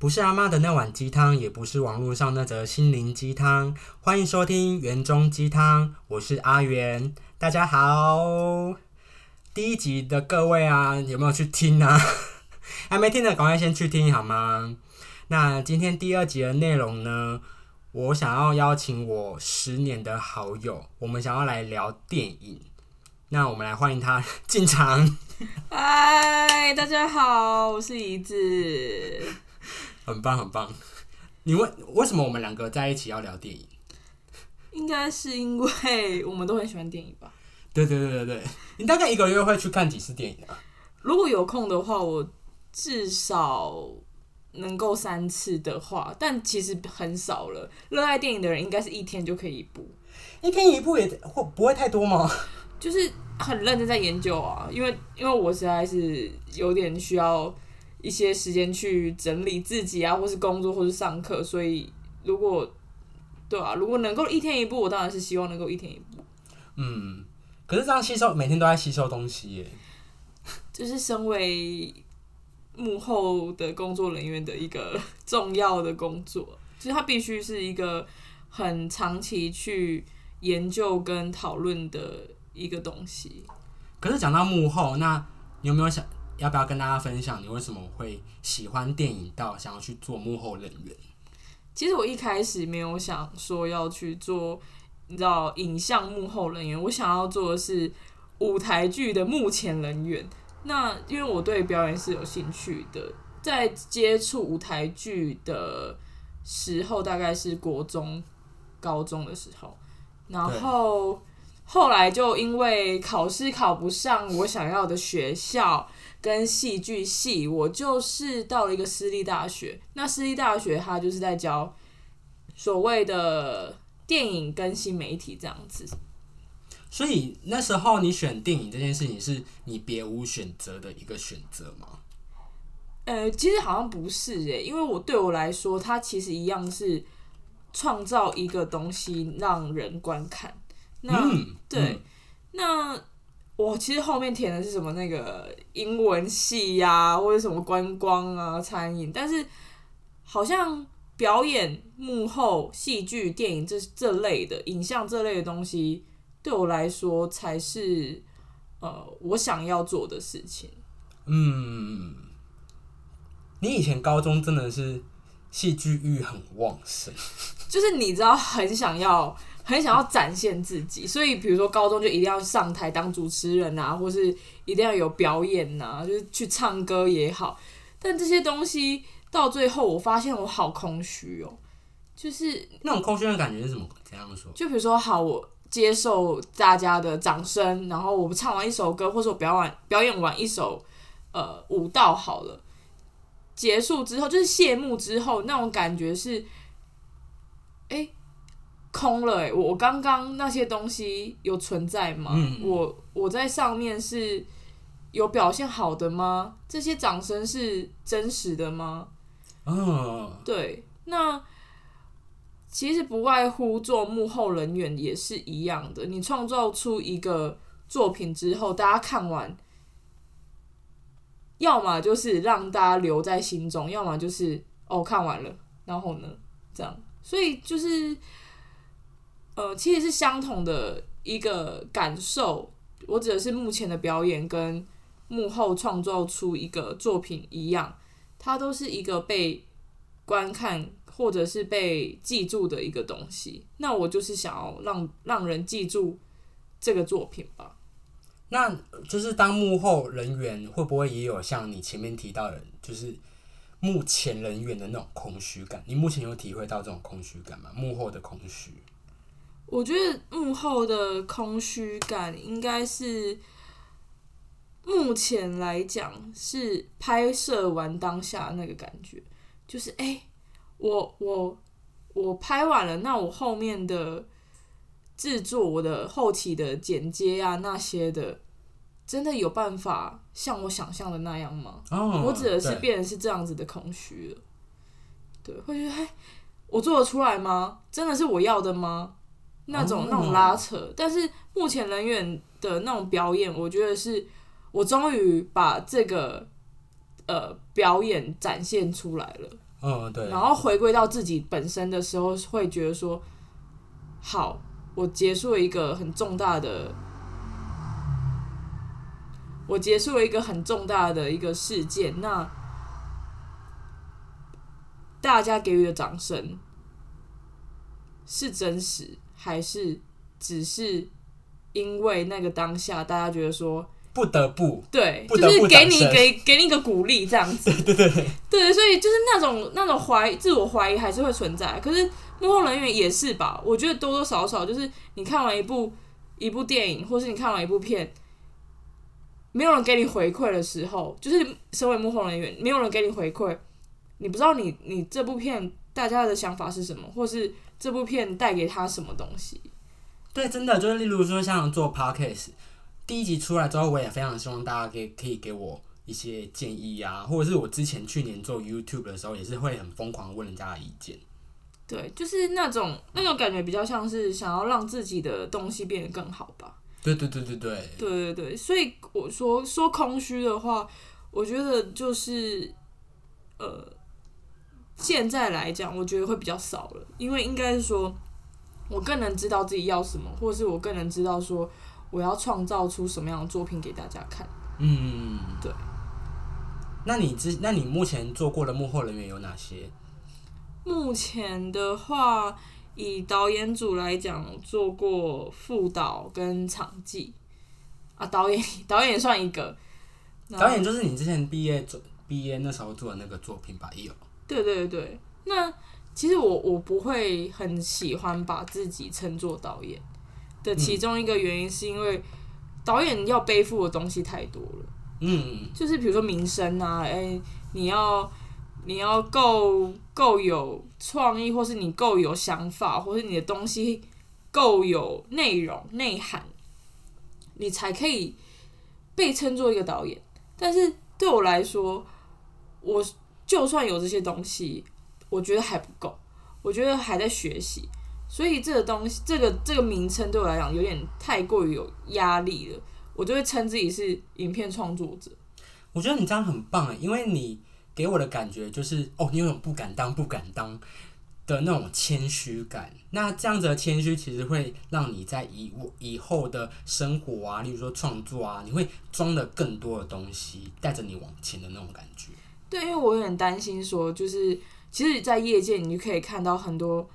不是阿妈的那碗鸡汤，也不是网络上那则心灵鸡汤。欢迎收听园中鸡汤，我是阿元，大家好。第一集的各位啊，有没有去听啊？还没听的，赶快先去听好吗？那今天第二集的内容呢，我想要邀请我十年的好友，我们想要来聊电影。那我们来欢迎他 进场。嗨，大家好，我是怡子。很棒，很棒。你为为什么我们两个在一起要聊电影？应该是因为我们都很喜欢电影吧？对对对对对。你大概一个月会去看几次电影啊？如果有空的话，我至少能够三次的话，但其实很少了。热爱电影的人应该是一天就可以一部，一天一部也会不会太多吗？就是很认真在研究啊，因为因为我实在是有点需要一些时间去整理自己啊，或是工作，或是上课，所以如果对啊，如果能够一天一步，我当然是希望能够一天一步。嗯，可是这样吸收，每天都在吸收东西耶。就是身为幕后的工作人员的一个重要的工作，所以它必须是一个很长期去研究跟讨论的。一个东西，可是讲到幕后，那你有没有想要不要跟大家分享你为什么会喜欢电影到想要去做幕后人员？其实我一开始没有想说要去做，你知道影像幕后人员，我想要做的是舞台剧的幕前人员。那因为我对表演是有兴趣的，在接触舞台剧的时候，大概是国中、高中的时候，然后。后来就因为考试考不上我想要的学校跟戏剧系，我就是到了一个私立大学。那私立大学它就是在教所谓的电影跟新媒体这样子。所以那时候你选电影这件事情是你别无选择的一个选择吗？呃，其实好像不是诶，因为我对我来说，它其实一样是创造一个东西让人观看。那对，那我其实后面填的是什么那个英文系呀，或者什么观光啊、餐饮，但是好像表演、幕后、戏剧、电影这这类的影像这类的东西，对我来说才是呃我想要做的事情。嗯，你以前高中真的是戏剧欲很旺盛，就是你知道很想要。很想要展现自己，所以比如说高中就一定要上台当主持人啊，或是一定要有表演呐，就是去唱歌也好。但这些东西到最后，我发现我好空虚哦，就是那种空虚的感觉是怎么？怎样说？就比如说，好，我接受大家的掌声，然后我们唱完一首歌，或者我表演表演完一首呃舞蹈好了，结束之后就是谢幕之后，那种感觉是，哎。空了哎，我刚刚那些东西有存在吗？我我在上面是有表现好的吗？这些掌声是真实的吗？嗯，对，那其实不外乎做幕后人员也是一样的。你创造出一个作品之后，大家看完，要么就是让大家留在心中，要么就是哦看完了，然后呢这样，所以就是。呃，其实是相同的一个感受。我指的是目前的表演跟幕后创造出一个作品一样，它都是一个被观看或者是被记住的一个东西。那我就是想要让让人记住这个作品吧。那就是当幕后人员会不会也有像你前面提到的，就是目前人员的那种空虚感？你目前有体会到这种空虚感吗？幕后的空虚？我觉得幕后的空虚感应该是目前来讲是拍摄完当下那个感觉，就是哎，我我我拍完了，那我后面的制作、我的后期的剪接啊那些的，真的有办法像我想象的那样吗？我指的是变成是这样子的空虚了，对，会觉得哎，我做得出来吗？真的是我要的吗？那种那种拉扯，但是目前人员的那种表演，我觉得是我终于把这个呃表演展现出来了。嗯，对。然后回归到自己本身的时候，会觉得说，好，我结束了一个很重大的，我结束了一个很重大的一个事件，那大家给予的掌声是真实，还是只是因为那个当下大家觉得说，不得不，对，不得就是给你给给你一个鼓励这样子。对对对，对，所以就是那种那种怀自我怀疑还是会存在。可是幕后人员也是吧？我觉得多多少少就是你看完一部一部电影，或是你看完一部片，没有人给你回馈的时候，就是身为幕后人员，没有人给你回馈，你不知道你你这部片大家的想法是什么，或是这部片带给他什么东西。对，真的就是例如说像做 podcast，第一集出来之后，我也非常希望大家可以可以给我一些建议啊，或者是我之前去年做 YouTube 的时候，也是会很疯狂问人家的意见。对，就是那种那种感觉，比较像是想要让自己的东西变得更好吧。对对对对对，对对对，所以我说说空虚的话，我觉得就是呃，现在来讲，我觉得会比较少了，因为应该是说，我更能知道自己要什么，或者是我更能知道说我要创造出什么样的作品给大家看。嗯，对。那你之那你目前做过的幕后人员有哪些？目前的话，以导演组来讲，做过副导跟场记啊，导演导演算一个，导演就是你之前毕业做毕业那时候做的那个作品吧？也有。对对对，那其实我我不会很喜欢把自己称作导演的其中一个原因，是因为导演要背负的东西太多了。嗯，就是比如说名声啊，哎、你要你要够够有创意，或是你够有想法，或是你的东西够有内容内涵，你才可以被称作一个导演。但是对我来说，我就算有这些东西，我觉得还不够，我觉得还在学习。所以这个东西，这个这个名称对我来讲有点太过于有压力了，我就会称自己是影片创作者。我觉得你这样很棒哎，因为你给我的感觉就是哦，你有种不敢当不敢当的那种谦虚感。那这样子的谦虚，其实会让你在以以后的生活啊，例如说创作啊，你会装的更多的东西，带着你往前的那种感觉。对，因为我有点担心说，就是其实，在业界你就可以看到很多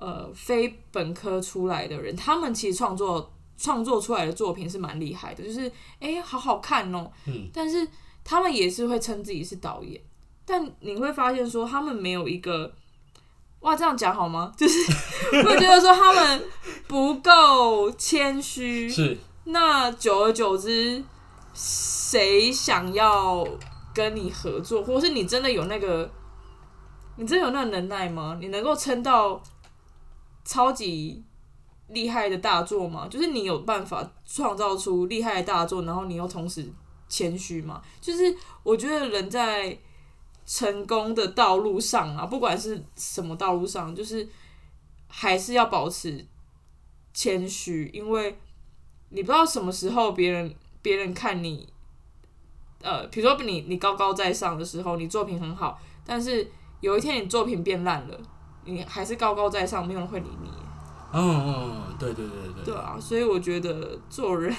呃非本科出来的人，他们其实创作创作出来的作品是蛮厉害的，就是诶好好看哦，嗯，但是他们也是会称自己是导演，但你会发现说他们没有一个。哇，这样讲好吗？就是 会觉得说他们不够谦虚，是，那久而久之，谁想要跟你合作，或是你真的有那个，你真的有那个能耐吗？你能够撑到超级厉害的大作吗？就是你有办法创造出厉害的大作，然后你又同时谦虚吗？就是我觉得人在成功的道路上啊，不管是什么道路上，就是还是要保持谦虚，因为你不知道什么时候别人别人看你，呃，比如说你你高高在上的时候，你作品很好，但是有一天你作品变烂了，你还是高高在上，没有人会理你。嗯嗯，对对对对对啊，所以我觉得做人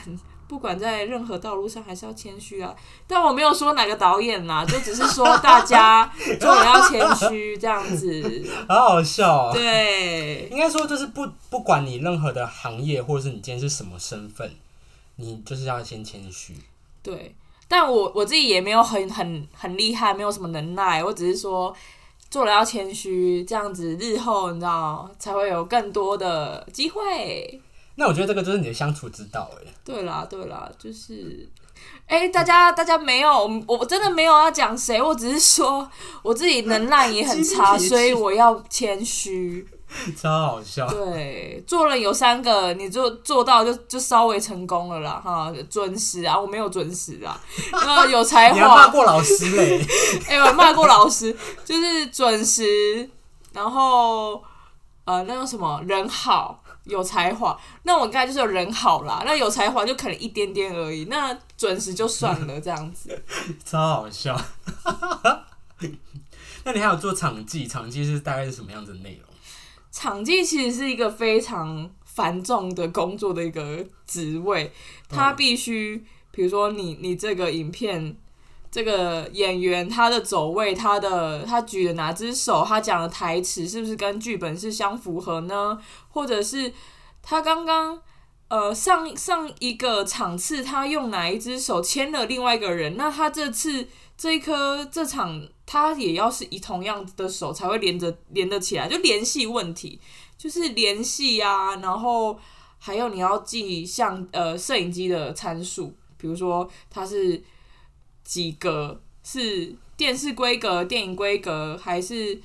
不管在任何道路上，还是要谦虚啊。但我没有说哪个导演啦，就只是说大家 做人要谦虚这样子。好好笑哦。对，应该说就是不不管你任何的行业，或者是你今天是什么身份，你就是要先谦虚。对，但我我自己也没有很很很厉害，没有什么能耐，我只是说做人要谦虚，这样子日后你知道才会有更多的机会。那我觉得这个就是你的相处之道哎。对啦，对啦，就是，哎、大家大家没有，我我真的没有要讲谁，我只是说我自己能耐也很差，所以我要谦虚。超好笑。对，做人有三个，你就做到就就稍微成功了啦，哈，准时啊，我没有准时啊，然后有才你还骂华，过老师嘞？哎、我骂过老师，就是准时，然后呃，那个什么人好。有才华，那我刚才就是有人好啦，那有才华就可能一点点而已，那准时就算了这样子。超好笑。那你还有做场记，场记是大概是什么样子的内容？场记其实是一个非常繁重的工作的一个职位，他必须，比如说你你这个影片。这个演员他的走位，他的他举的哪只手，他讲的台词是不是跟剧本是相符合呢？或者是他刚刚呃上上一个场次他用哪一只手牵了另外一个人，那他这次这一颗这场它也要是以同样的手才会连着连得起来，就联系问题，就是联系啊，然后还有你要记像呃摄影机的参数，比如说它是。几格是电视规格、电影规格，还是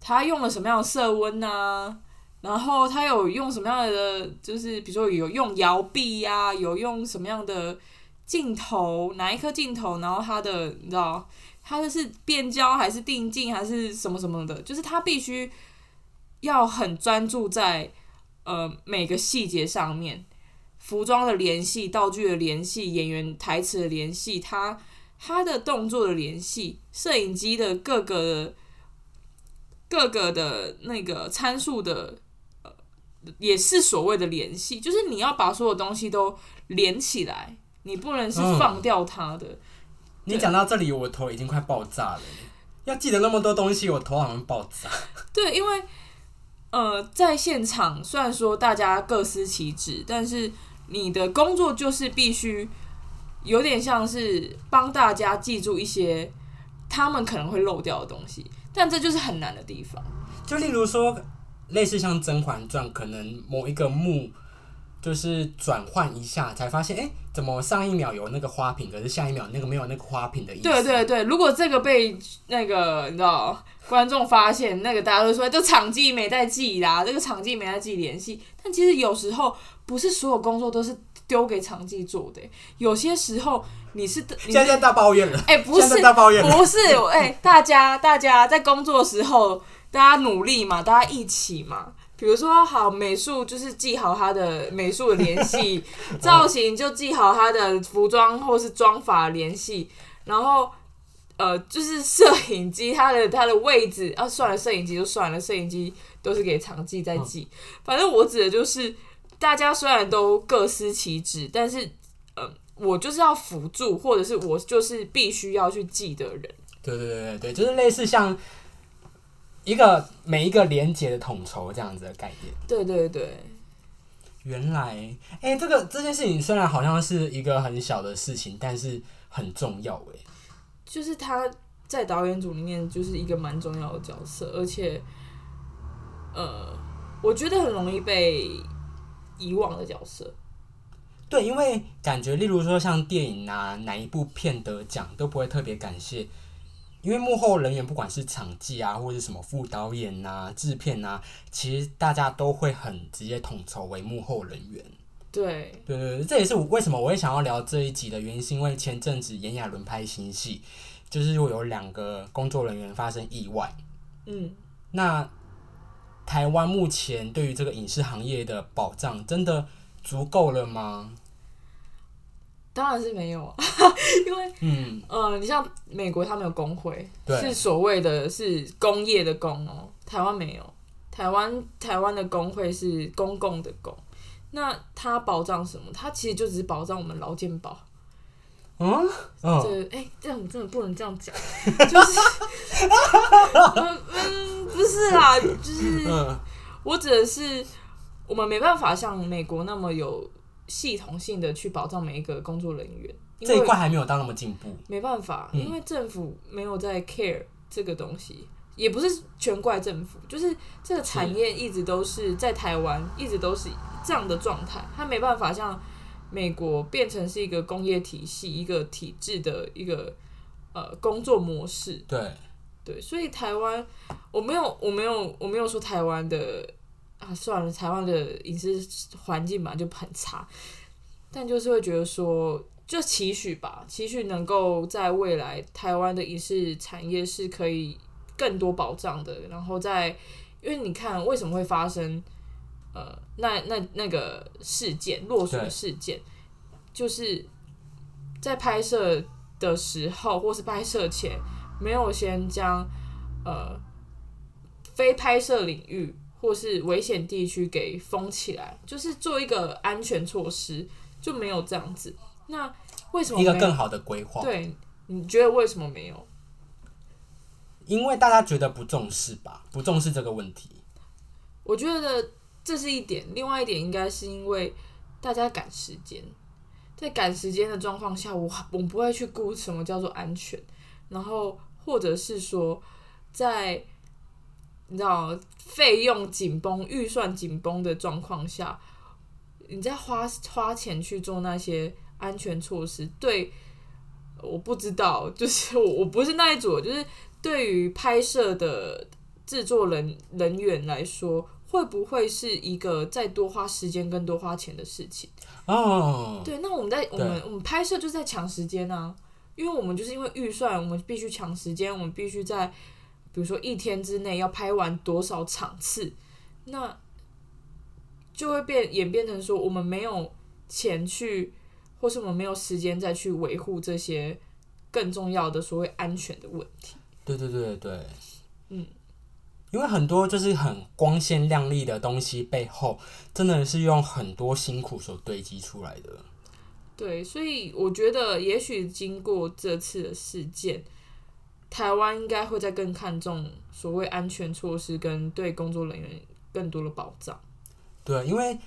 它用了什么样的色温呢？然后它有用什么样的，就是比如说有用摇臂呀，有用什么样的镜头，哪一颗镜头？然后它的你知道，他的是变焦还是定镜还是什么什么的？就是他必须要很专注在呃每个细节上面，服装的联系、道具的联系、演员台词的联系，他。他的动作的联系，摄影机的各个各个的那个参数的，呃，也是所谓的联系，就是你要把所有东西都连起来，你不能是放掉它的。你讲到这里，我头已经快爆炸了。要记得那么多东西，我头好像爆炸。对，因为呃，在现场虽然说大家各司其职，但是你的工作就是必须。有点像是帮大家记住一些他们可能会漏掉的东西，但这就是很难的地方。就例如说，类似像《甄嬛传》，可能某一个幕就是转换一下，才发现，哎，怎么上一秒有那个花瓶，可是下一秒那个没有那个花瓶的意思？对对对，如果这个被那个你知道观众发现，那个大家都说，这场记没在记啦，这个场记没在记联系。但其实有时候不是所有工作都是。丢给场记做的，有些时候你是现在大抱怨了，哎，不是大抱怨，不是，哎，大家大家在工作的时候，大家努力嘛，大家一起嘛。比如说，好美术就是记好他的美术的联系，造型就记好他的服装或是妆法联系，然后呃，就是摄影机它的它的位置啊，算了，摄影机就算了，摄影机都是给场记在记，反正我指的就是。大家虽然都各司其职，但是，呃，我就是要辅助，或者是我就是必须要去记的人。对对对对对，就是类似像一个每一个连接的统筹这样子的概念。对对对。原来，哎，这个这件事情虽然好像是一个很小的事情，但是很重要哎。就是他在导演组里面就是一个蛮重要的角色，而且，呃，我觉得很容易被。遗忘的角色，对，因为感觉，例如说像电影啊，哪一部片得奖都不会特别感谢，因为幕后人员不管是场记啊，或者是什么副导演呐、制片呐，其实大家都会很直接统筹为幕后人员。对，对对对，这也是为什么我会想要聊这一集的原因，是因为前阵子炎亚纶拍新戏，就是又有两个工作人员发生意外。嗯，那。台湾目前对于这个影视行业的保障真的足够了吗？当然是没有啊，因为嗯。呃，你像美国，他们有工会，是所谓的是工业的工哦。台湾没有，台湾台湾的工会是公共的工，那它保障什么？它其实就只是保障我们劳健保。嗯，对，哎，这样真的不能这样讲，就是，嗯嗯，不是啦，就是，我指的是，我们没办法像美国那么有系统性的去保障每一个工作人员，这一块还没有到那么进步，没办法，因为政府没有在 care 这个东西，也不是全怪政府，就是这个产业一直都是在台湾，一直都是这样的状态，它没办法像。美国变成是一个工业体系、一个体制的一个呃工作模式。对对，所以台湾我没有我没有我没有说台湾的啊，算了，台湾的影视环境嘛就很差，但就是会觉得说，就期许吧，期许能够在未来台湾的影视产业是可以更多保障的。然后在，因为你看为什么会发生？呃，那那那个事件落水事件，就是在拍摄的时候或是拍摄前，没有先将呃非拍摄领域或是危险地区给封起来，就是做一个安全措施，就没有这样子。那为什么一个更好的规划，对？你觉得为什么没有？因为大家觉得不重视吧，不重视这个问题。我觉得这是一点，另外一点应该是因为大家赶时间，在赶时间的状况下，我我不会去顾什么叫做安全，然后或者是说在你知道费用紧绷、预算紧绷的状况下，你在花花钱去做那些安全措施，对，我不知道，就是我我不是那一组，就是对于拍摄的制作人人员来说，会不会是一个再多花时间跟多花钱的事情？哦，对，那我们在我们我们拍摄就是在抢时间啊，因为我们就是因为预算，我们必须抢时间，我们必须在比如说一天之内要拍完多少场次，那就会变演变成说我们没有钱去，或是我们没有时间再去维护这些更重要的所谓安全的问题。对对对对，嗯，因为很多就是很光鲜亮丽的东西背后，真的是用很多辛苦所堆积出来的。对，所以我觉得，也许经过这次的事件，台湾应该会在更看重所谓安全措施跟对工作人员更多的保障。对，因为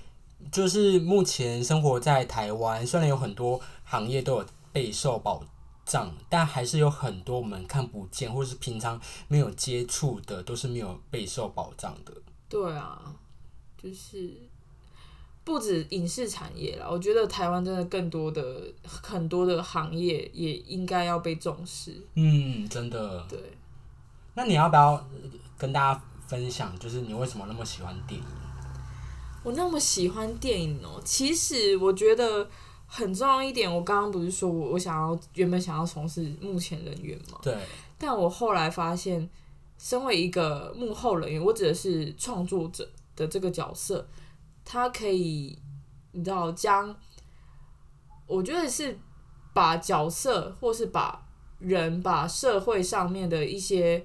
就是目前生活在台湾，虽然有很多行业都有备受保障，但还是有很多我们看不见或是平常没有接触的，都是没有备受保障的。对啊，就是不止影视产业啦，我觉得台湾真的更多的很多的行业也应该要被重视。嗯，真的。对，那你要不要呃跟大家分享，就是你为什么那么喜欢电影？我那么喜欢电影哦、其实我觉得很重要一点，我刚刚不是说我我想要原本想要从事幕前人员嘛，对，但我后来发现，身为一个幕后人员，我指的是创作者的这个角色，他可以，你知道，将我觉得是把角色或是把人、把社会上面的一些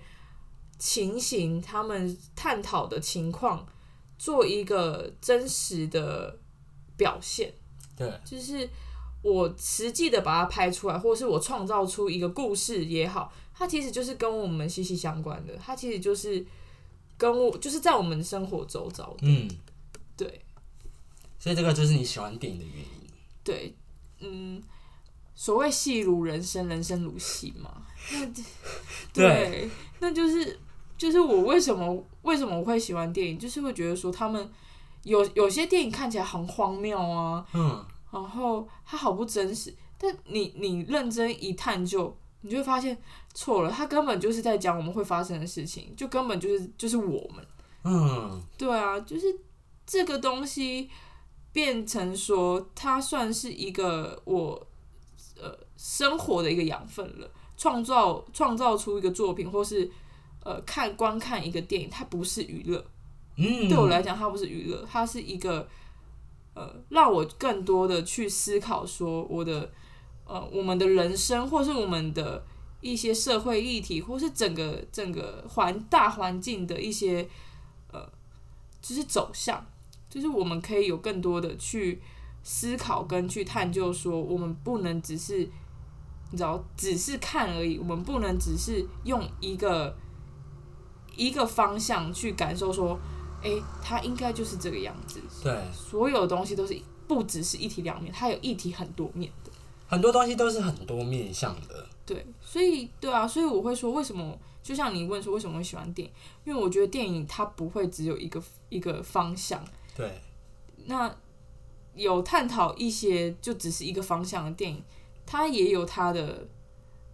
情形，他们探讨的情况，做一个真实的表现。对，就是我实际的把它拍出来，或是我创造出一个故事也好，它其实就是跟我们息息相关的，它其实就是跟我就是在我们生活周遭的，嗯，对所以这个就是你喜欢电影的原因。对，嗯，所谓戏如人生，人生如戏嘛，那 对，那就是就是我为什么为什么我会喜欢电影，就是会觉得说他们有有些电影看起来很荒谬啊，嗯，然后它好不真实，但你你认真一探究，你就会发现错了，它根本就是在讲我们会发生的事情，就根本就是就是我们，嗯，对啊，就是这个东西变成说它算是一个我呃生活的一个养分了，创造创造出一个作品，或是呃看观看一个电影，它不是娱乐，嗯，对我来讲，它不是娱乐，它是一个呃，让我更多的去思考说我的呃我们的人生，或是我们的一些社会议题，或是整个整个环大环境的一些呃，就是走向，就是我们可以有更多的去思考跟去探究，说我们不能只是你知道只是看而已，我们不能只是用一个一个方向去感受说。诶，它应该就是这个样子。对，所有东西都是不只是一体两面，它有一体很多面的。很多东西都是很多面向的。对，所以对啊，所以我会说，为什么？就像你问说为什么会喜欢电影，因为我觉得电影它不会只有一个一个方向。对，那有探讨一些就只是一个方向的电影，它也有它的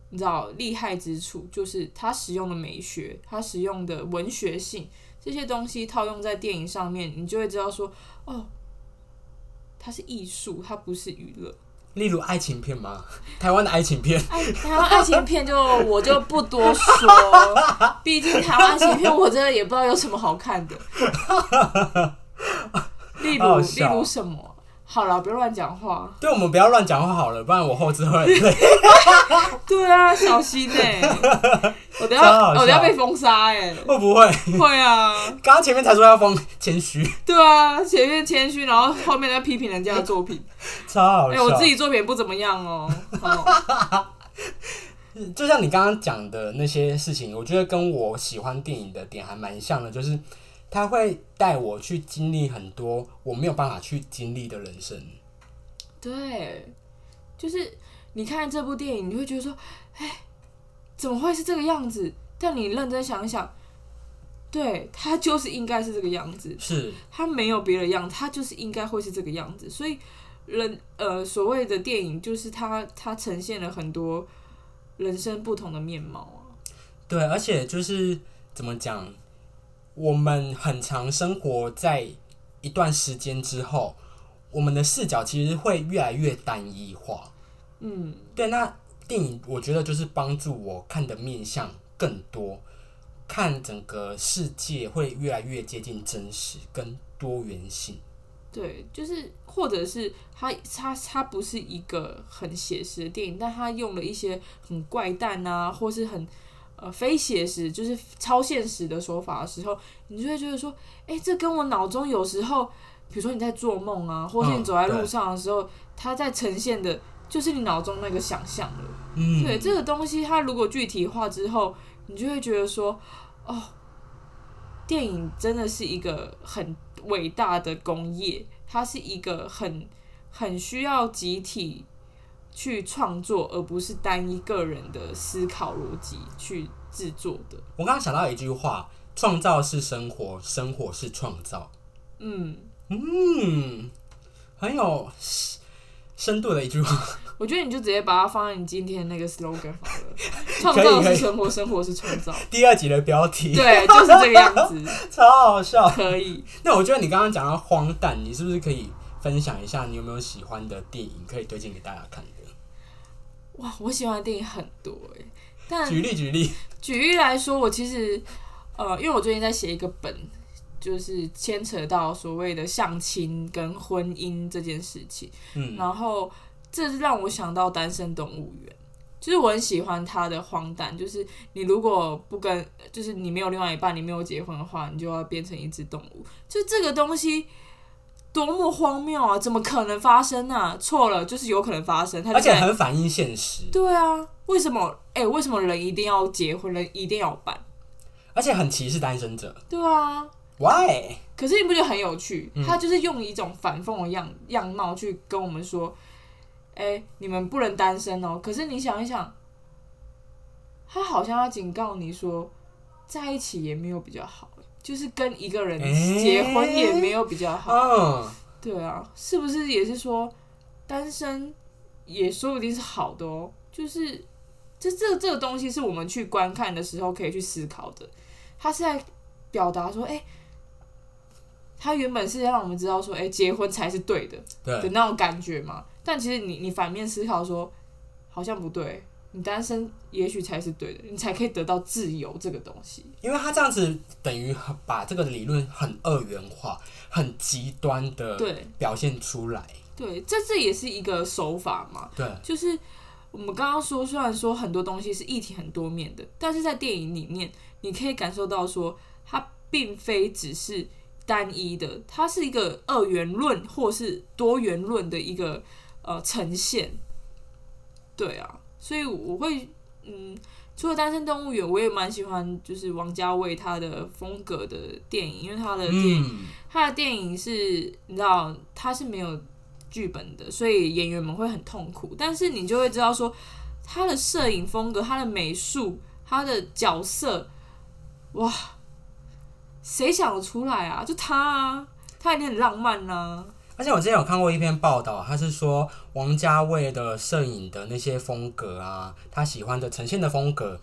你知道厉害之处，就是它使用的美学，它使用的文学性。这些东西套用在电影上面，你就会知道说，哦，它是艺术，它不是娱乐。例如爱情片吗？台湾的爱情片，爱台湾爱情片就我就不多说，毕竟台湾爱情片我真的也不知道有什么好看的。例如，例好好笑如什么？好了，不要乱讲话。对，我们不要乱讲话好了，不然我后置会很累。对啊，小心哎、我等下我等下被封杀哎、会不会？会啊，刚刚前面才说要封谦虚，对啊，前面谦虚，然后后面在批评人家的作品。超好哎、笑。我自己作品也不怎么样哦。哦就像你刚刚讲的那些事情，我觉得跟我喜欢电影的点还蛮像的，就是它会带我去经历很多我没有办法去经历的人生。对，就是你看这部电影，你会觉得说，哎，怎么会是这个样子？但你认真想一想，对，他就是应该是这个样子，是，他没有别的样，他就是应该会是这个样子。所以人呃，所谓的电影就是他他呈现了很多人生不同的面貌啊。对，而且就是怎么讲，我们很常生活在一段时间之后，我们的视角其实会越来越单一化。嗯，对，那电影我觉得就是帮助我看的面相更多，看整个世界会越来越接近真实跟多元性。对，就是或者是它它它不是一个很写实的电影，但它用了一些很怪诞啊，或是很呃非写实，就是超现实的手法的时候，你就会觉得说，哎、这跟我脑中有时候，比如说你在做梦啊，或是你嗯走在路上的时候，它在呈现的就是你脑中那个想象了。嗯，对这个东西，它如果具体化之后，你就会觉得说，哦，电影真的是一个很伟大的工业，它是一个很很需要集体去创作，而不是单一个人的思考逻辑去制作的。我刚刚想到一句话：创造是生活，生活是创造。嗯，嗯，很有深度的一句话。我觉得你就直接把它放在你今天那个 slogan 好了，创造是生活，生活是创造。第二集的标题对，就是这个样子，超好笑。可以。那我觉得你刚刚讲到荒诞，你是不是可以分享一下你有没有喜欢的电影可以推荐给大家看的？哇，我喜欢的电影很多哎，但举例举例。举例来说，我其实呃，因为我最近在写一个本，就是牵扯到所谓的相亲跟婚姻这件事情，嗯，然后这是让我想到《单身动物园》。就是我很喜欢它的荒诞，就是你如果不跟，就是你没有另外一半，你没有结婚的话，你就要变成一只动物。就这个东西多么荒谬啊！怎么可能发生啊？错了，就是有可能发生。它就而且很反映现实，对啊，为什么？哎、为什么人一定要结婚，人一定要办？而且很歧视单身者。对啊，Why？可是你不觉得很有趣？嗯他就是用一种反讽的样样貌去跟我们说：“哎、你们不能单身哦。”可是你想一想，他好像要警告你说，在一起也没有比较好，就是跟一个人哎结婚也没有比较好。嗯，对啊，是不是也是说单身也说不定是好的哦？就是这这这个东西是我们去观看的时候可以去思考的。他是在表达说，哎、他原本是让我们知道说，哎、结婚才是对的的，那种感觉嘛。但其实你你反面思考说，好像不对，你单身也许才是对的，你才可以得到自由这个东西。因为他这样子等于很把这个理论很二元化、很极端的对表现出来。对，这这也是一个手法嘛。对，就是我们刚刚说，虽然说很多东西是一体很多面的，但是在电影里面，你可以感受到说，它并非只是单一的，它是一个二元论或是多元论的一个呃呈现。对啊，所以我会嗯，除了《单身动物园》，我也蛮喜欢就是王家卫他的风格的电影，因为他的电影嗯，他的电影是，你知道他是没有剧本的，所以演员们会很痛苦。但是你就会知道说，他的摄影风格、他的美术、他的角色，哇，谁想得出来啊？就他啊，他一定很浪漫呐、而且我之前有看过一篇报道，他是说王家卫的摄影的那些风格啊，他喜欢的呈现的风格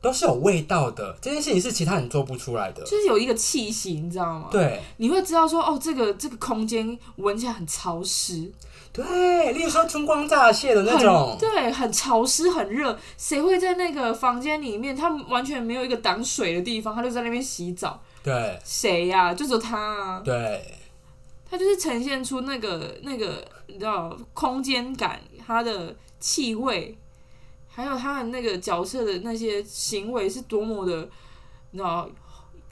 都是有味道的。这件事情是其他人做不出来的。就是有一个气息，你知道吗？对你会知道说，哦，这个这个空间闻起来很潮湿，对，例如说春光乍泄的那种，对，很潮湿，很热。谁会在那个房间里面，他完全没有一个挡水的地方，他就在那边洗澡？对谁呀、就只有他啊。对，它就是呈现出那个那个你知道空间感，它的气味，还有它的那个角色的那些行为是多么的，你知道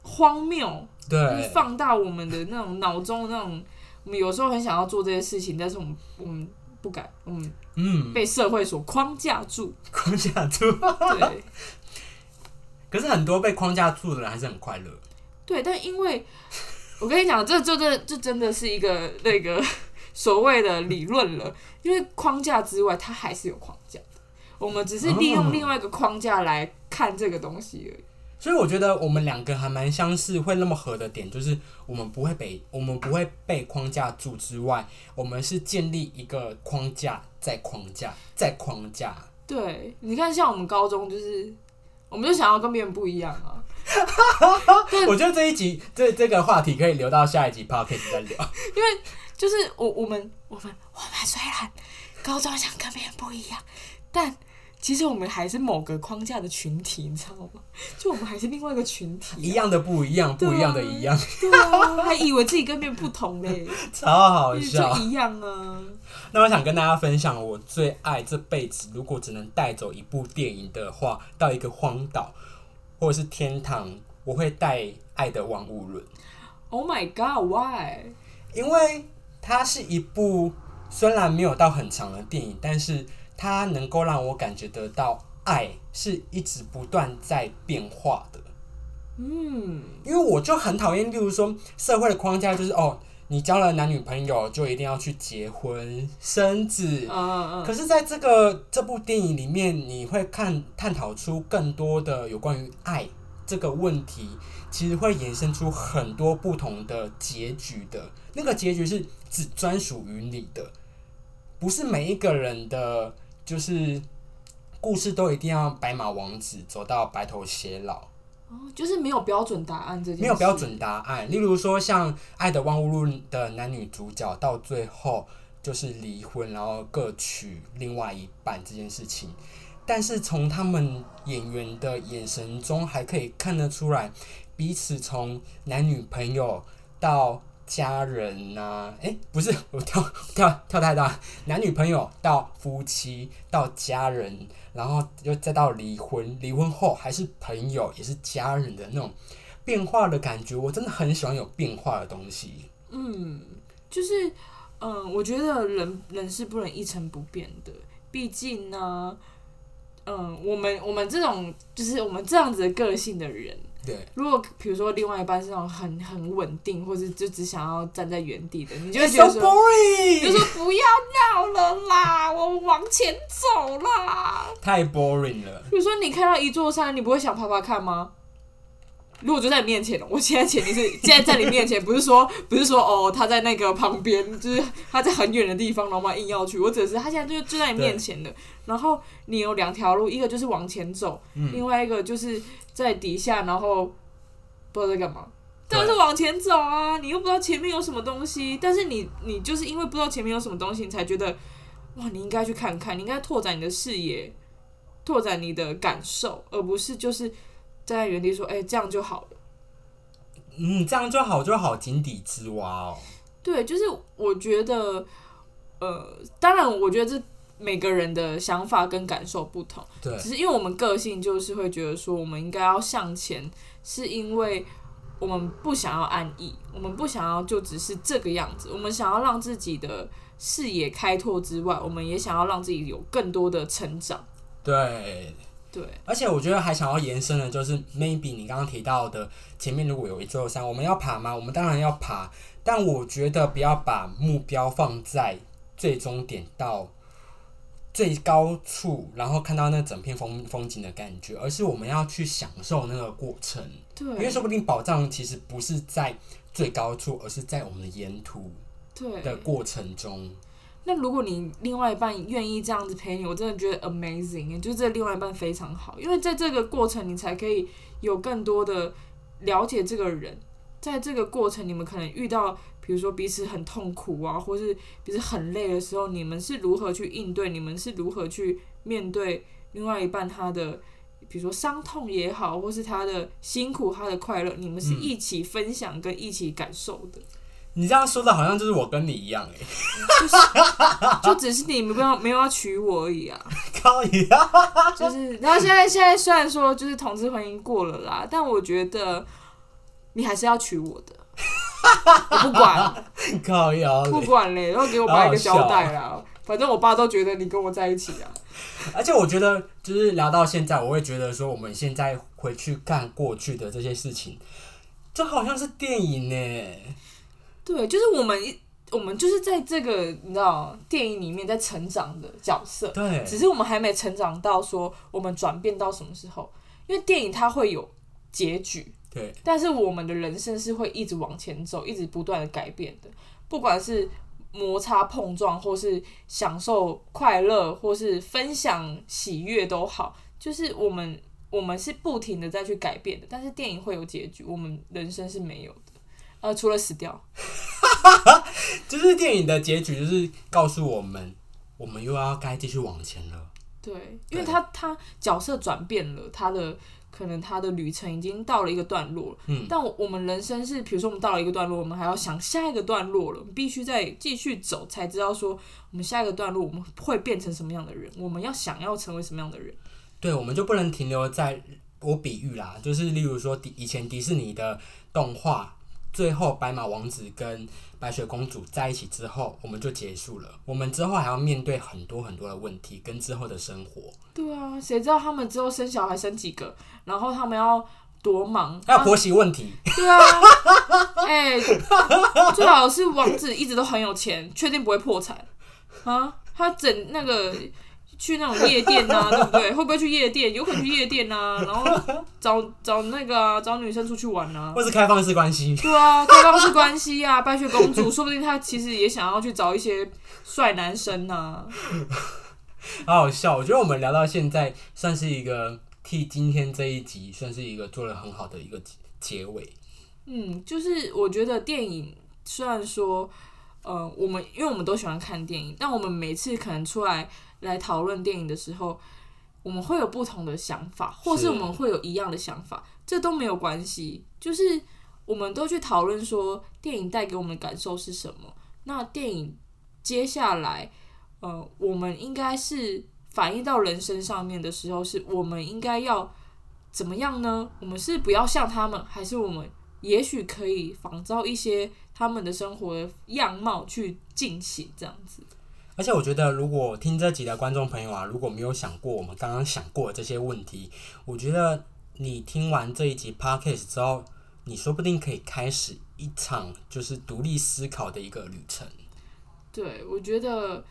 荒谬，就是对，放大我们的那种脑中的那种，我们有时候很想要做这些事情，但是我们我们不敢，我们嗯，被社会所框架住。框架住。对可是很多被框架住的人还是很快乐。对，但因为我跟你讲，这就这这真的是一个那个 所谓的理论了，因为框架之外，它还是有框架的。我们只是利哦用另外一个框架来看这个东西而已。所以我觉得我们两个还蛮相似，会那么合的点，就是我们不会被我们不会被框架住之外，我们是建立一个框架，在框架，在框架。对，你看，像我们高中就是，我们就想要跟别人不一样啊。我觉得这一集这这个话题可以留到下一集 p o c a s t 再聊。因为就是我我们我们我们虽然高中想跟别人不一样，但其实我们还是某个框架的群体，你知道吗？就我们还是另外一个群体、一。样的不一样，不一样的一样，对啊，还以为自己跟别人不同嘞，超好笑就。一样啊。那我想跟大家分享，我最爱这辈子如果只能带走一部电影的话，到一个荒岛或者是天堂，我会带《爱的万物论》。Oh my god, why？因为它是一部虽然没有到很长的电影，但是它能够让我感觉得到爱是一直不断在变化的。嗯，因为我就很讨厌，例如说社会的框架就是哦，你交了男女朋友就一定要去结婚生子。嗯嗯嗯，可是，在这个这部电影里面，你会看探讨出更多的有关于爱这个问题，其实会衍生出很多不同的结局的。那个结局是只专属于你的，不是每一个人的，就是故事都一定要白马王子走到白头偕老。就是没有标准答案这件事，没有标准答案。例如说，像《爱的万物论》的男女主角到最后就是离婚，然后各娶另外一半这件事情，但是从他们演员的眼神中，还可以看得出来，彼此从男女朋友到家人呐、诶，不是我跳 跳跳太大，男女朋友到夫妻到家人，然后又再到离婚，离婚后还是朋友，也是家人的那种变化的感觉，我真的很喜欢有变化的东西。嗯，就是嗯，我觉得人人是不能一成不变的，毕竟呢，嗯，我们我们这种就是我们这样子的个性的人，对，如果比如说另外一半是那种很很稳定，或者就只想要站在原地的，你就会觉得 so 说。你就说不要闹了啦，我往前走啦。太 boring 了。比如说你看到一座山，你不会想爬爬看吗？如果就在你面前了，我现在前提是 现在在你面前，不是说不是说哦他在那个旁边，就是他在很远的地方，然后我硬要去，我只是他现在就就在你面前的，然后你有两条路，一个就是往前走，嗯另外一个就是在底下，然后不知道在干嘛。对当然是往前走啊！你又不知道前面有什么东西，但是你你就是因为不知道前面有什么东西，你才觉得哇，你应该去看看，你应该拓展你的视野，拓展你的感受，而不是就是站在原地说，哎、这样就好了。嗯，这样就好就好，井底之蛙哦。对，就是我觉得，呃，当然，我觉得这每个人的想法跟感受不同，对只是因为我们个性就是会觉得说，我们应该要向前，是因为我们不想要安逸，我们不想要就只是这个样子，我们想要让自己的视野开拓之外，我们也想要让自己有更多的成长。对，对，而且我觉得还想要延伸的，就是 maybe 你刚刚提到的，前面如果有一座山，我们要爬吗？我们当然要爬，但我觉得不要把目标放在最终点到最高处，然后看到那整片风风景的感觉，而是我们要去享受那个过程，因为，说不定宝藏其实不是在最高处，而是在我们的沿途的。过程中。那如果你另外一半愿意这样子陪你，我真的觉得 amazing，就是这另外一半非常好，因为在这个过程你才可以有更多的了解这个人，在这个过程你们可能遇到，比如说彼此很痛苦啊，或是彼此很累的时候，你们是如何去应对，你们是如何去面对另外一半他的。比如说伤痛也好，或是他的辛苦、他的快乐，你们是嗯一起分享跟一起感受的。你这样说的好像就是我跟你一样哎、就是 就只是你没有没有要娶我而已啊。可以啊，就是，然后现在现在虽然说就是同志婚姻过了啦，但我觉得你还是要娶我的。我不管，可以啊，不管嘞，然后给我爸一个交代啦。反正我爸都觉得你跟我在一起啊。而且我觉得，就是聊到现在，我会觉得说，我们现在回去看过去的这些事情，就好像是电影呢。对，就是我们一我们就是在这个你知道电影里面在成长的角色，对，只是我们还没成长到说我们转变到什么时候，因为电影它会有结局，对，但是我们的人生是会一直往前走，一直不断的改变的，不管是摩擦碰撞，或是享受快乐，或是分享喜悦都好，就是我们我们是不停的再去改变的，但是电影会有结局，我们人生是没有的，呃，除了死掉。就是电影的结局，就是告诉我们，我们又要该继续往前了。对，因为他他角色转变了，他的可能他的旅程已经到了一个段落了。嗯，但我我们人生是，比如说我们到了一个段落，我们还要想下一个段落了，我们必须再继续走，才知道说我们下一个段落我们会变成什么样的人，我们要想要成为什么样的人。对，我们就不能停留在我比喻啦，就是例如说迪以前迪士尼的动画，最后白马王子跟白雪公主在一起之后，我们就结束了。我们之后还要面对很多很多的问题跟之后的生活，对啊，谁知道他们之后生小孩生几个，然后他们要多忙？还有啊婆媳问题。对啊，哎、最好是王子一直都很有钱，确定不会破产啊？他整那个去那种夜店啊，对不对？会不会去夜店？有可能去夜店啊，然后找找那个啊，找女生出去玩啊。或是开放式关系，对啊，开放式关系啊，白雪公主，说不定她其实也想要去找一些帅男生啊。好好笑。我觉得我们聊到现在，算是一个替今天这一集算是一个做了很好的一个结结尾。嗯，就是我觉得电影虽然说，呃，我们因为我们都喜欢看电影，但我们每次可能出来来讨论电影的时候，我们会有不同的想法，或是是我们会有一样的想法，这都没有关系。就是我们都去讨论说电影带给我们的感受是什么。那电影接下来，呃，我们应该是反映到人生上面的时候，是我们应该要怎么样呢？我们是不要像他们，还是我们也许可以仿照一些他们的生活的样貌去进行这样子？而且我觉得，如果听这集的观众朋友啊，如果没有想过我们刚刚想过的这些问题，我觉得你听完这一集 podcast 之后，你说不定可以开始一场就是独立思考的一个旅程。对，我觉得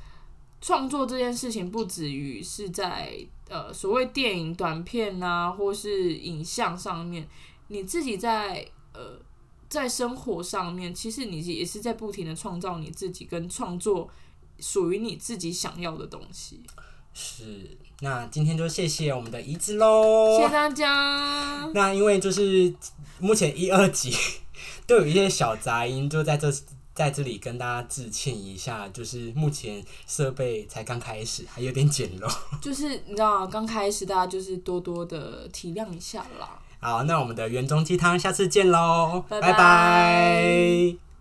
创作这件事情不止于是在呃所谓电影短片啊，或是影像上面，你自己在呃在生活上面，其实你也是在不停的创造你自己跟创作属于你自己想要的东西。是，那今天就谢谢我们的怡子喽。谢谢大家。那因为就是目前一二集 都有一些小杂音，就在这在这里跟大家致歉一下，就是目前设备才刚开始，还有点简陋。就是你知道，刚开始大家就是多多的体谅一下啦。好，那我们的园中鸡汤下次见喽，拜拜拜拜